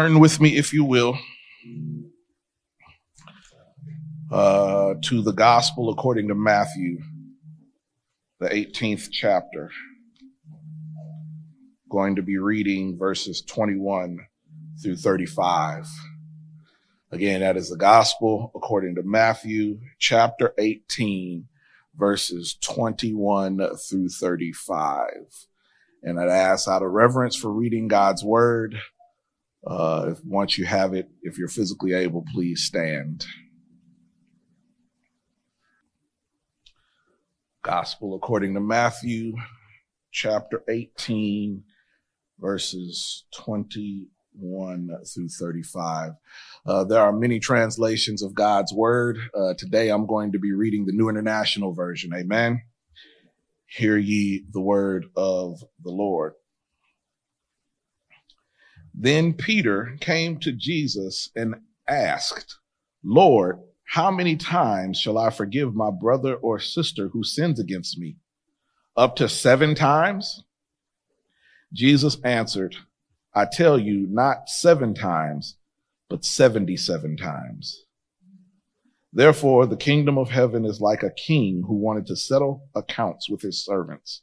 Turn with me, if you will, uh, to the Gospel according to Matthew, the 18th chapter. Going to be reading verses 21 through 35. Again, that is the Gospel according to Matthew, chapter 18, verses 21 through 35. And I'd ask out of reverence for reading God's word, uh, if, once you have it, if you're physically able, please stand. Gospel according to Matthew chapter 18, verses 21 through 35. Uh, there are many translations of God's word. Uh, today I'm going to be reading the New International Version. Amen. Hear ye the word of the Lord. Then Peter came to Jesus and asked, Lord, how many times shall I forgive my brother or sister who sins against me? Up to seven times? Jesus answered, I tell you, not seven times, but 77 times. Therefore, the kingdom of heaven is like a king who wanted to settle accounts with his servants.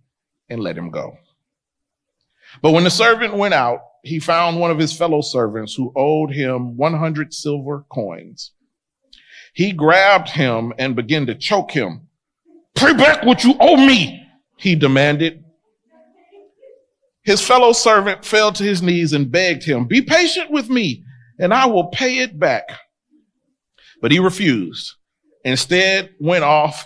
and let him go. But when the servant went out, he found one of his fellow servants who owed him 100 silver coins. He grabbed him and began to choke him. Pay back what you owe me, he demanded. His fellow servant fell to his knees and begged him, Be patient with me, and I will pay it back. But he refused. Instead, went off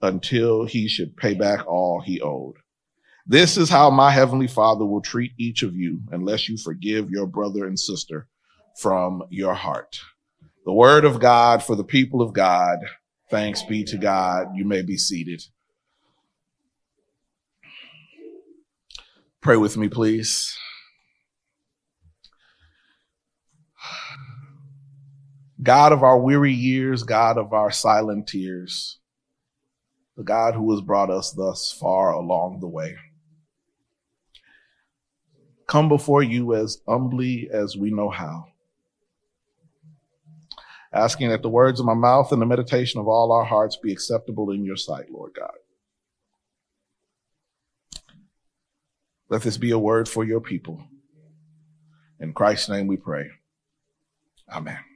until he should pay back all he owed. This is how my heavenly father will treat each of you unless you forgive your brother and sister from your heart. The word of God for the people of God. Thanks be to God. You may be seated. Pray with me, please. God of our weary years, God of our silent tears, the God who has brought us thus far along the way. Come before you as humbly as we know how, asking that the words of my mouth and the meditation of all our hearts be acceptable in your sight, Lord God. Let this be a word for your people. In Christ's name we pray. Amen.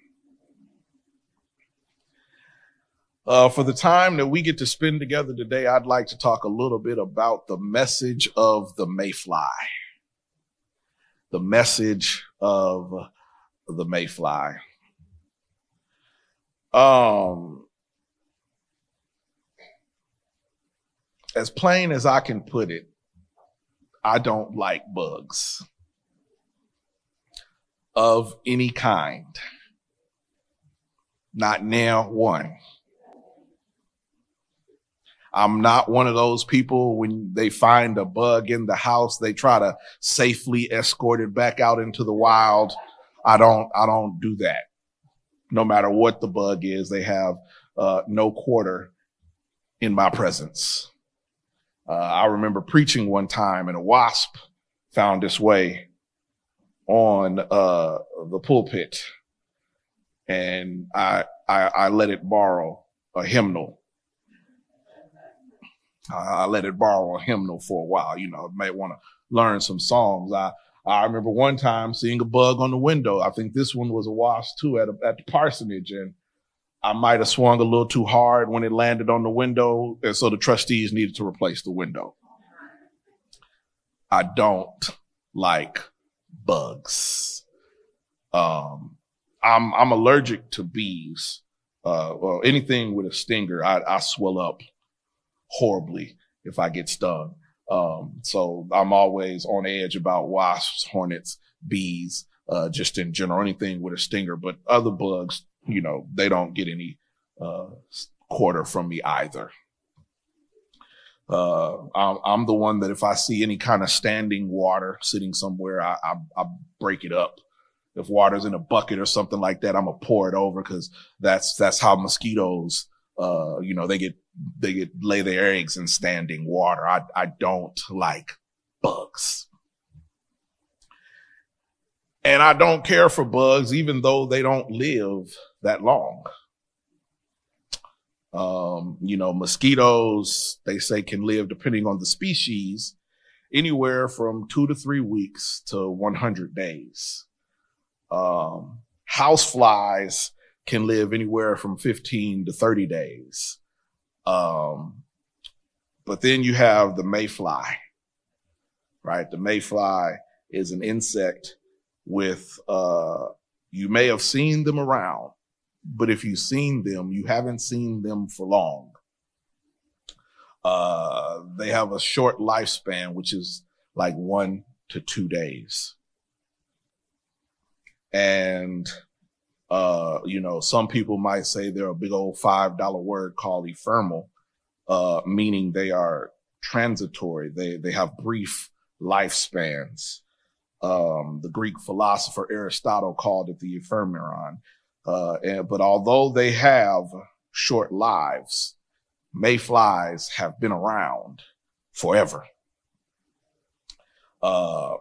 Uh, for the time that we get to spend together today, I'd like to talk a little bit about the message of the mayfly. The message of the mayfly. Um, as plain as I can put it, I don't like bugs of any kind. Not now one. I'm not one of those people when they find a bug in the house, they try to safely escort it back out into the wild. I don't, I don't do that. No matter what the bug is, they have uh, no quarter in my presence. Uh, I remember preaching one time and a wasp found its way on uh, the pulpit and I, I, I let it borrow a hymnal I let it borrow a hymnal for a while. You know, may want to learn some songs. I, I remember one time seeing a bug on the window. I think this one was a wasp too at, a, at the parsonage. And I might have swung a little too hard when it landed on the window. And so the trustees needed to replace the window. I don't like bugs. Um, I'm, I'm allergic to bees. Uh, well, anything with a stinger, I, I swell up horribly if I get stung. Um, so I'm always on edge about wasps, hornets, bees, uh, just in general, anything with a stinger, but other bugs, you know, they don't get any, uh, quarter from me either. Uh, I'm, the one that if I see any kind of standing water sitting somewhere, I, I, I break it up. If water's in a bucket or something like that, I'm gonna pour it over because that's that's how mosquitoes, uh, you know, they get they lay their eggs in standing water. I I don't like bugs. And I don't care for bugs, even though they don't live that long. Um, you know, mosquitoes, they say can live depending on the species, anywhere from two to three weeks to 100 days. Um, house flies can live anywhere from 15 to 30 days. Um, but then you have the mayfly, right? The mayfly is an insect with, uh, you may have seen them around, but if you've seen them, you haven't seen them for long. Uh, they have a short lifespan, which is like one to two days. And uh, you know, some people might say they're a big old five dollar word called ephemeral, uh, meaning they are transitory. They they have brief lifespans. Um, the Greek philosopher Aristotle called it the ephemeron. Uh, and, but although they have short lives, mayflies have been around forever. Uh,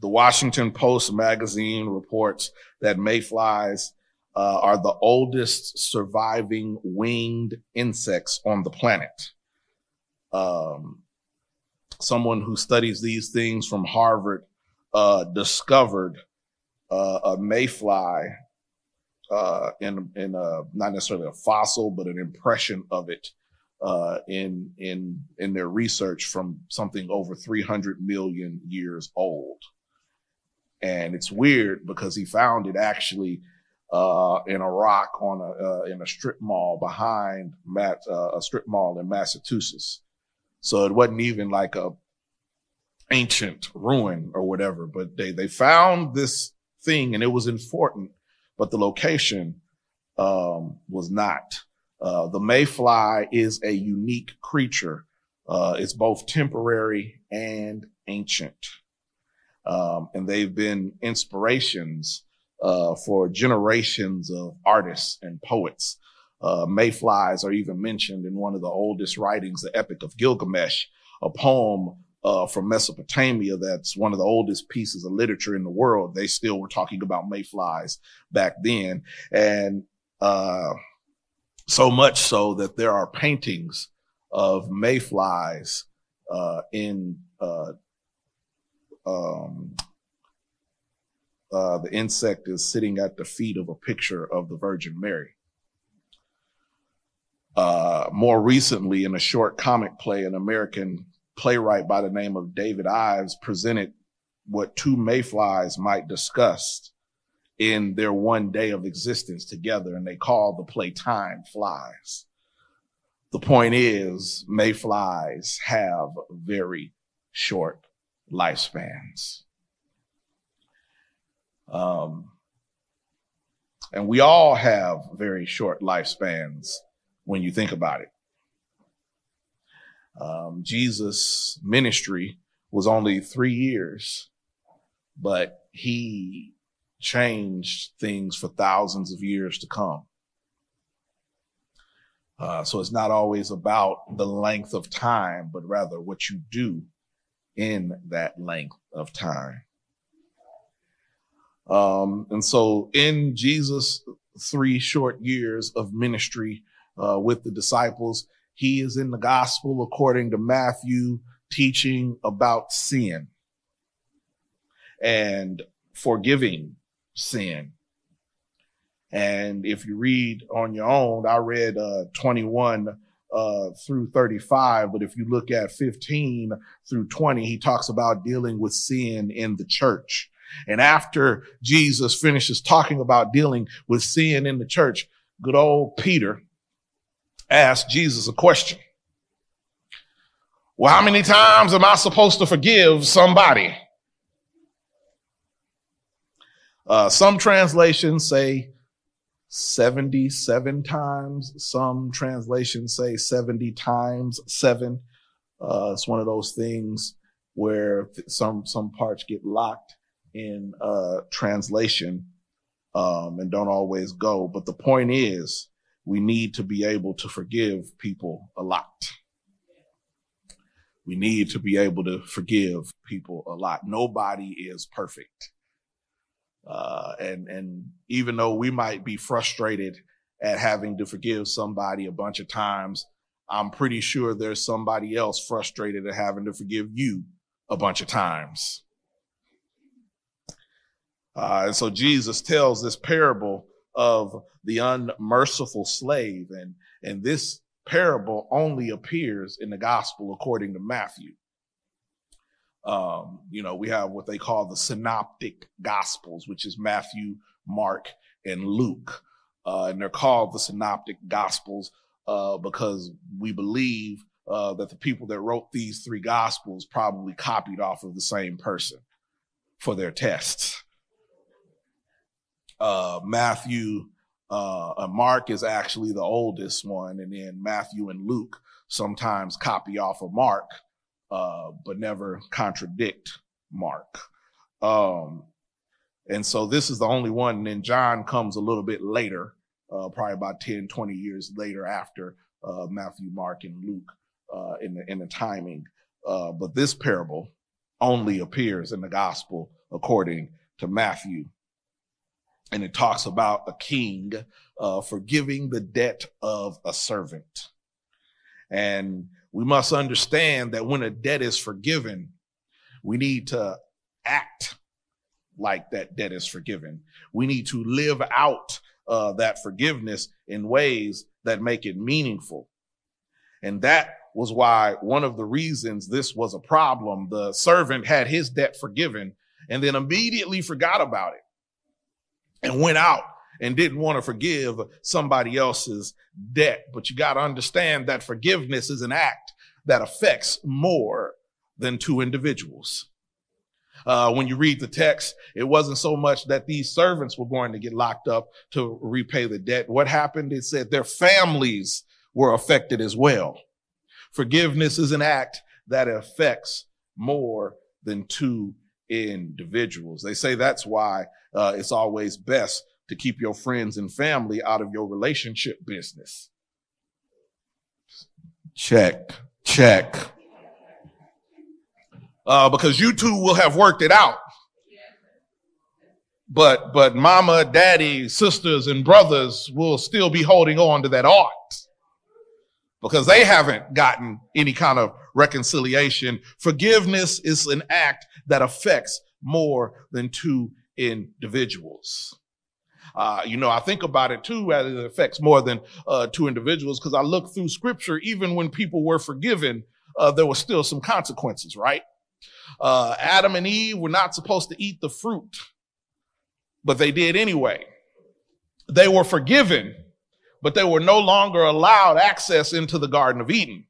the Washington Post magazine reports that mayflies uh, are the oldest surviving winged insects on the planet. Um, someone who studies these things from Harvard uh, discovered uh, a mayfly uh, in in a, not necessarily a fossil, but an impression of it uh, in in in their research from something over 300 million years old. And it's weird because he found it actually uh, in a rock on a uh, in a strip mall behind Matt, uh, a strip mall in Massachusetts. So it wasn't even like a ancient ruin or whatever, but they they found this thing and it was important, but the location um, was not. Uh, the mayfly is a unique creature. Uh, it's both temporary and ancient. Um, and they've been inspirations uh, for generations of artists and poets. Uh, mayflies are even mentioned in one of the oldest writings, the Epic of Gilgamesh, a poem uh, from Mesopotamia that's one of the oldest pieces of literature in the world. They still were talking about mayflies back then. And uh, so much so that there are paintings of mayflies uh, in uh, um, uh, the insect is sitting at the feet of a picture of the Virgin Mary. Uh, more recently, in a short comic play, an American playwright by the name of David Ives presented what two mayflies might discuss in their one day of existence together, and they called the play Time Flies. The point is, mayflies have very short lifespans. Um, and we all have very short lifespans when you think about it. Um, Jesus' ministry was only three years, but he changed things for thousands of years to come. Uh, so it's not always about the length of time, but rather what you do in that length of time. Um, and so in Jesus' three short years of ministry uh, with the disciples, he is in the gospel according to Matthew teaching about sin. and forgiving sin. And if you read on your own, I read uh, 21 uh, through 35, but if you look at 15 through 20, he talks about dealing with sin in the church. And after Jesus finishes talking about dealing with sin in the church, good old Peter asked Jesus a question. Well, how many times am I supposed to forgive somebody? Uh, some translations say 77 times. Some translations say 70 times seven. Uh, it's one of those things where some, some parts get locked in, uh, translation, um, and don't always go. But the point is we need to be able to forgive people a lot. We need to be able to forgive people a lot. Nobody is perfect. Uh, and, and even though we might be frustrated at having to forgive somebody a bunch of times, I'm pretty sure there's somebody else frustrated at having to forgive you a bunch of times. Uh, and so Jesus tells this parable of the unmerciful slave, and and this parable only appears in the gospel according to Matthew. Um, you know, we have what they call the synoptic gospels, which is Matthew, Mark, and Luke. Uh, and they're called the synoptic gospels uh, because we believe uh, that the people that wrote these three gospels probably copied off of the same person for their tests. Uh, Matthew, uh, Mark is actually the oldest one, and then Matthew and Luke sometimes copy off of Mark uh, but never contradict Mark. Um, and so this is the only one. And then John comes a little bit later, uh, probably about 10, 20 years later after uh, Matthew, Mark, and Luke uh, in, the, in the timing. Uh, but this parable only appears in the gospel according to Matthew. And it talks about a king uh, forgiving the debt of a servant. And we must understand that when a debt is forgiven, we need to act like that debt is forgiven. We need to live out uh, that forgiveness in ways that make it meaningful. And that was why one of the reasons this was a problem. The servant had his debt forgiven and then immediately forgot about it and went out and didn't want to forgive somebody else's debt. But you got to understand that forgiveness is an act that affects more than two individuals. Uh, when you read the text, it wasn't so much that these servants were going to get locked up to repay the debt. What happened? It said their families were affected as well. Forgiveness is an act that affects more than two individuals. They say that's why uh, it's always best to keep your friends and family out of your relationship business. Check, check. Uh, because you two will have worked it out. But, but mama, daddy, sisters, and brothers will still be holding on to that art because they haven't gotten any kind of reconciliation. Forgiveness is an act that affects more than two individuals. Uh, you know, I think about it too, as it affects more than uh, two individuals, because I look through scripture, even when people were forgiven, uh, there were still some consequences, right? Uh, Adam and Eve were not supposed to eat the fruit, but they did anyway. They were forgiven, but they were no longer allowed access into the Garden of Eden.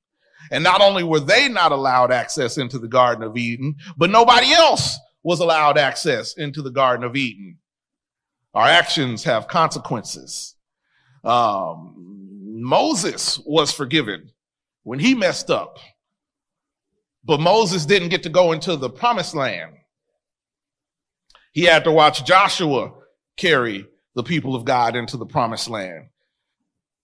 And not only were they not allowed access into the Garden of Eden, but nobody else was allowed access into the Garden of Eden. Our actions have consequences. Um, Moses was forgiven when he messed up, but Moses didn't get to go into the promised land. He had to watch Joshua carry the people of God into the promised land.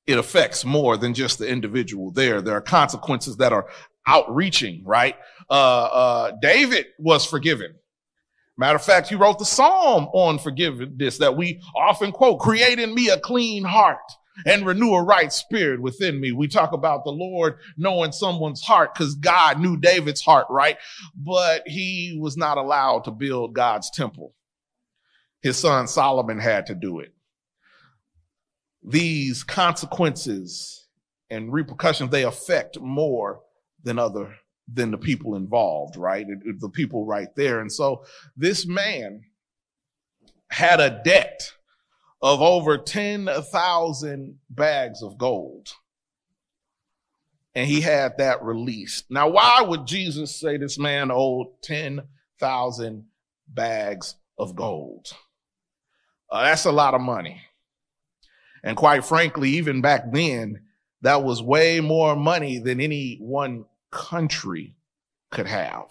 It affects more than just the individual there. There are consequences that are outreaching, right? Uh, uh, David was forgiven. Matter of fact, he wrote the psalm on forgiveness that we often quote, create in me a clean heart, and renew a right spirit within me. We talk about the Lord knowing someone's heart because God knew David's heart, right? But he was not allowed to build God's temple. His son Solomon had to do it. These consequences and repercussions, they affect more than other than the people involved, right? The people right there. And so this man had a debt of over 10,000 bags of gold. And he had that released. Now, why would Jesus say this man owed 10,000 bags of gold? Uh, that's a lot of money. And quite frankly, even back then, that was way more money than any one country could have.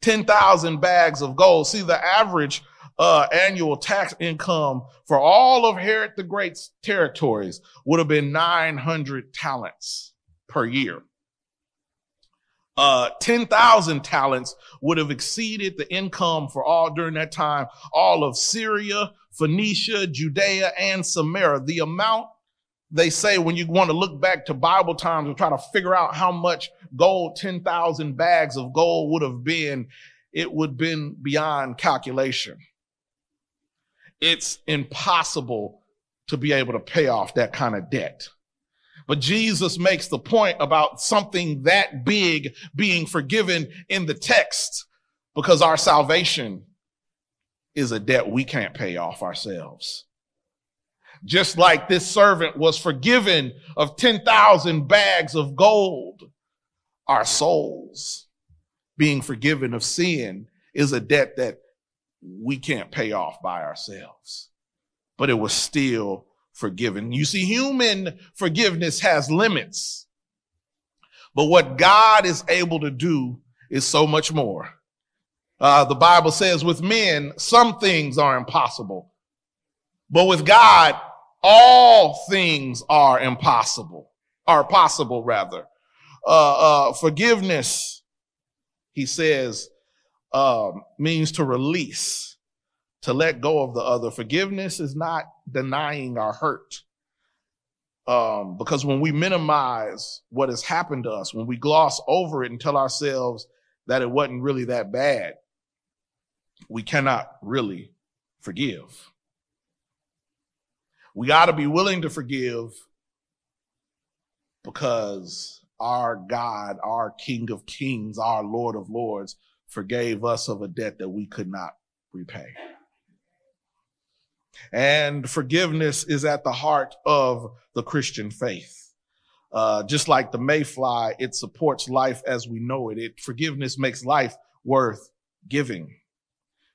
10,000 bags of gold. See, the average uh, annual tax income for all of Herod the Great's territories would have been 900 talents per year. Uh, 10,000 talents would have exceeded the income for all during that time, all of Syria, Phoenicia, Judea, and Samaria. The amount they say when you want to look back to Bible times and try to figure out how much gold, 10,000 bags of gold would have been, it would have been beyond calculation it's impossible to be able to pay off that kind of debt. But Jesus makes the point about something that big being forgiven in the text because our salvation is a debt we can't pay off ourselves. Just like this servant was forgiven of 10,000 bags of gold, our souls being forgiven of sin is a debt that we can't pay off by ourselves. But it was still forgiven. You see, human forgiveness has limits. But what God is able to do is so much more. Uh, the Bible says with men, some things are impossible. But with God, all things are impossible, are possible rather. Uh, uh, forgiveness, he says, um, means to release, to let go of the other. Forgiveness is not denying our hurt. Um, because when we minimize what has happened to us, when we gloss over it and tell ourselves that it wasn't really that bad, we cannot really forgive. We got to be willing to forgive because our God, our King of Kings, our Lord of Lords forgave us of a debt that we could not repay. And forgiveness is at the heart of the Christian faith. Uh, just like the mayfly, it supports life as we know it. It forgiveness makes life worth giving.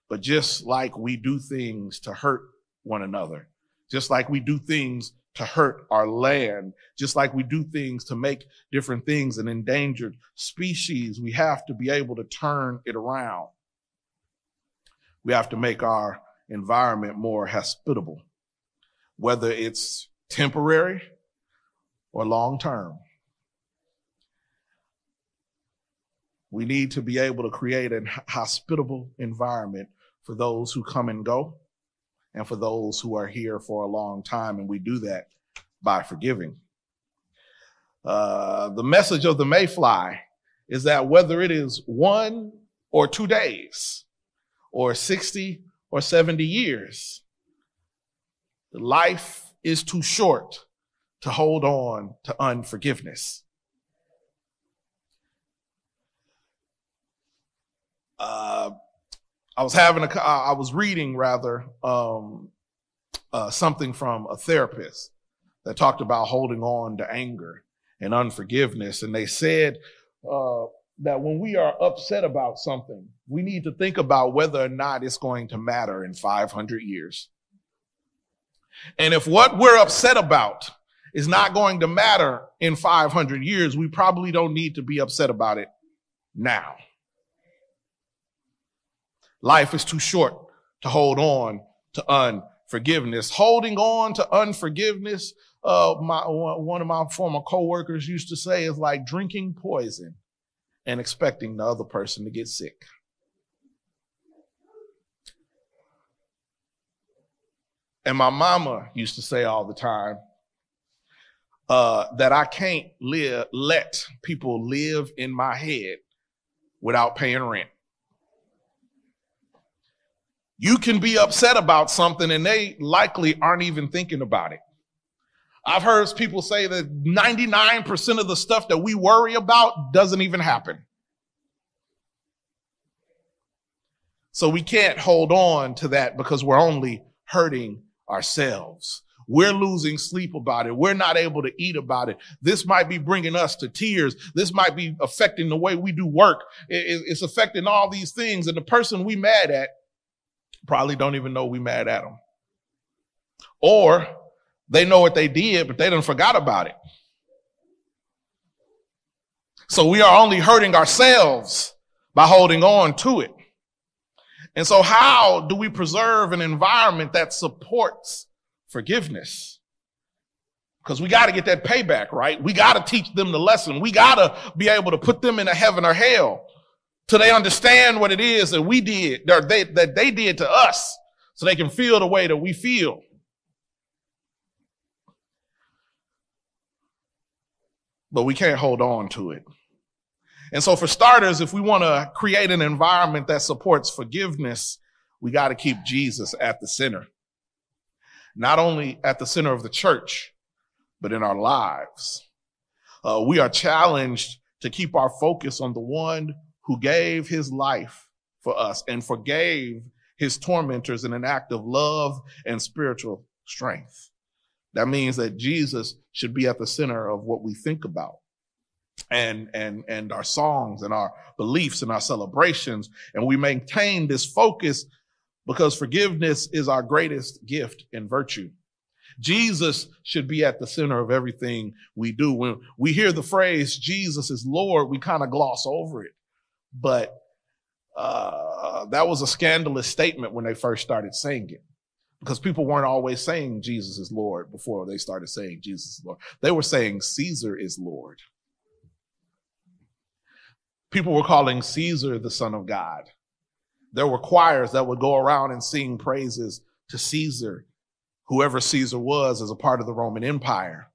But just like we do things to hurt one another, just like we do things to hurt our land, just like we do things to make different things an endangered species. We have to be able to turn it around. We have to make our environment more hospitable, whether it's temporary or long term. We need to be able to create a hospitable environment for those who come and go and for those who are here for a long time. And we do that by forgiving. Uh, the message of the mayfly is that whether it is one or two days, or 60 or 70 years, life is too short to hold on to unforgiveness. Uh, I was having a, I was reading rather, um, uh, something from a therapist that talked about holding on to anger and unforgiveness. And they said, uh, that when we are upset about something, we need to think about whether or not it's going to matter in 500 years. And if what we're upset about is not going to matter in 500 years, we probably don't need to be upset about it now. Life is too short to hold on to unforgiveness. Holding on to unforgiveness, uh, my, one of my former coworkers used to say is like drinking poison and expecting the other person to get sick. And my mama used to say all the time uh, that I can't live, let people live in my head without paying rent. You can be upset about something and they likely aren't even thinking about it. I've heard people say that 99% of the stuff that we worry about doesn't even happen. So we can't hold on to that because we're only hurting ourselves. We're losing sleep about it. We're not able to eat about it. This might be bringing us to tears. This might be affecting the way we do work. It's affecting all these things. And the person we mad at probably don't even know we mad at them. Or they know what they did, but they done forgot about it. So we are only hurting ourselves by holding on to it. And so how do we preserve an environment that supports forgiveness? Because we got to get that payback, right? We got to teach them the lesson. We got to be able to put them in a heaven or hell till they understand what it is that we did, or they, that they did to us, so they can feel the way that we feel. But we can't hold on to it. And so, for starters, if we want to create an environment that supports forgiveness, we got to keep Jesus at the center. Not only at the center of the church, but in our lives. Uh, we are challenged to keep our focus on the one who gave his life for us and forgave his tormentors in an act of love and spiritual strength. That means that Jesus should be at the center of what we think about and and and our songs and our beliefs and our celebrations. And we maintain this focus because forgiveness is our greatest gift and virtue. Jesus should be at the center of everything we do. When we hear the phrase jesus is lord we kind of gloss over it but uh, that was a scandalous statement when they first started saying it because people weren't always saying jesus is lord before they started saying jesus is lord they were saying caesar is lord people were calling Caesar the son of God. There were choirs that would go around and sing praises to Caesar, whoever Caesar was as a part of the Roman Empire.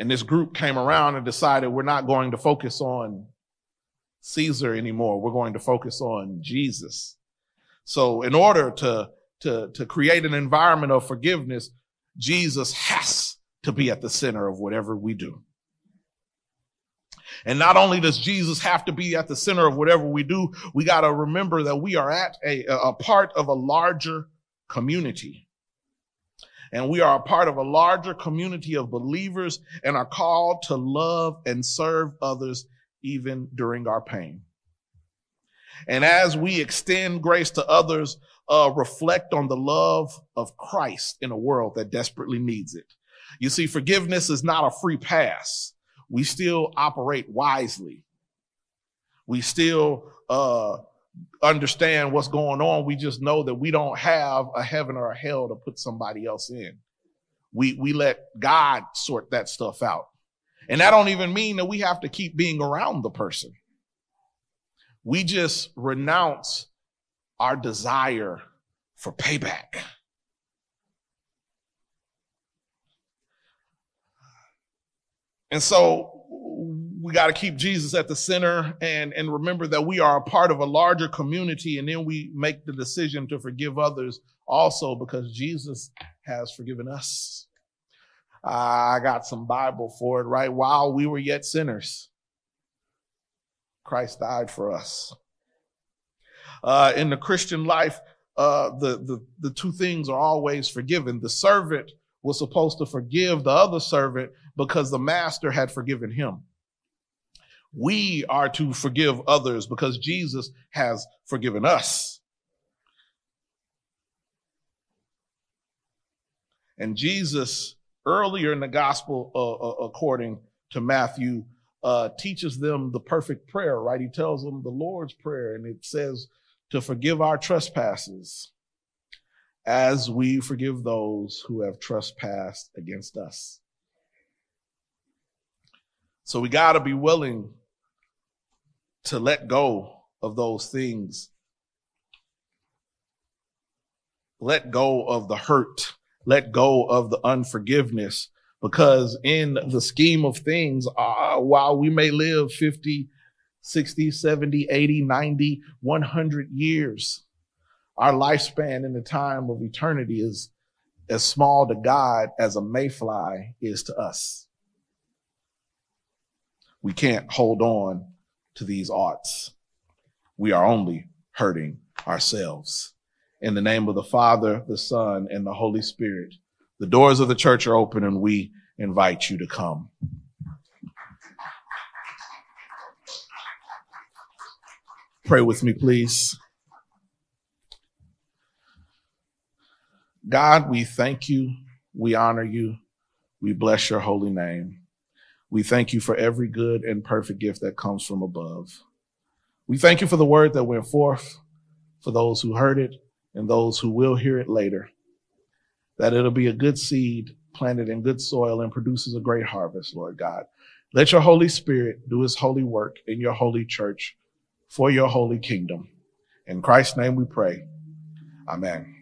And this group came around and decided we're not going to focus on Caesar anymore. We're going to focus on Jesus. So in order to, to, to create an environment of forgiveness, Jesus has to be at the center of whatever we do. And not only does Jesus have to be at the center of whatever we do, we got to remember that we are at a, a part of a larger community. And we are a part of a larger community of believers and are called to love and serve others even during our pain. And as we extend grace to others, uh, reflect on the love of Christ in a world that desperately needs it. You see, forgiveness is not a free pass we still operate wisely. We still uh, understand what's going on. We just know that we don't have a heaven or a hell to put somebody else in. We we let God sort that stuff out. And that don't even mean that we have to keep being around the person. We just renounce our desire for payback. And so we got to keep Jesus at the center and, and remember that we are a part of a larger community. And then we make the decision to forgive others also because Jesus has forgiven us. I got some Bible for it, right? While we were yet sinners, Christ died for us. Uh, in the Christian life, uh, the, the, the two things are always forgiven. The servant was supposed to forgive the other servant because the master had forgiven him. We are to forgive others because Jesus has forgiven us. And Jesus, earlier in the gospel, uh, uh, according to Matthew, uh, teaches them the perfect prayer, right? He tells them the Lord's Prayer, and it says to forgive our trespasses as we forgive those who have trespassed against us. So we got to be willing to let go of those things. Let go of the hurt, let go of the unforgiveness, because in the scheme of things, uh, while we may live 50, 60, 70, 80, 90, 100 years, our lifespan in the time of eternity is as small to God as a mayfly is to us. We can't hold on to these arts. We are only hurting ourselves. In the name of the Father, the Son, and the Holy Spirit, the doors of the church are open and we invite you to come. Pray with me, please. God, we thank you. We honor you. We bless your holy name. We thank you for every good and perfect gift that comes from above. We thank you for the word that went forth, for those who heard it and those who will hear it later, that it'll be a good seed planted in good soil and produces a great harvest, Lord God. Let your Holy Spirit do his holy work in your holy church for your holy kingdom. In Christ's name we pray. Amen.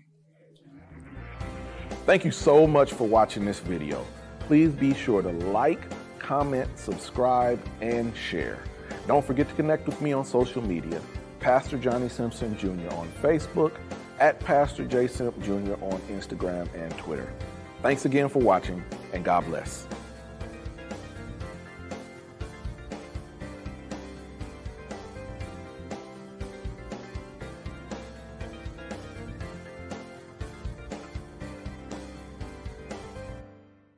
Thank you so much for watching this video. Please be sure to like, comment, subscribe, and share. Don't forget to connect with me on social media. Pastor Johnnie Simpson Jr. on Facebook, at Pastor J. Simp Jr. on Instagram and Twitter. Thanks again for watching, and God bless.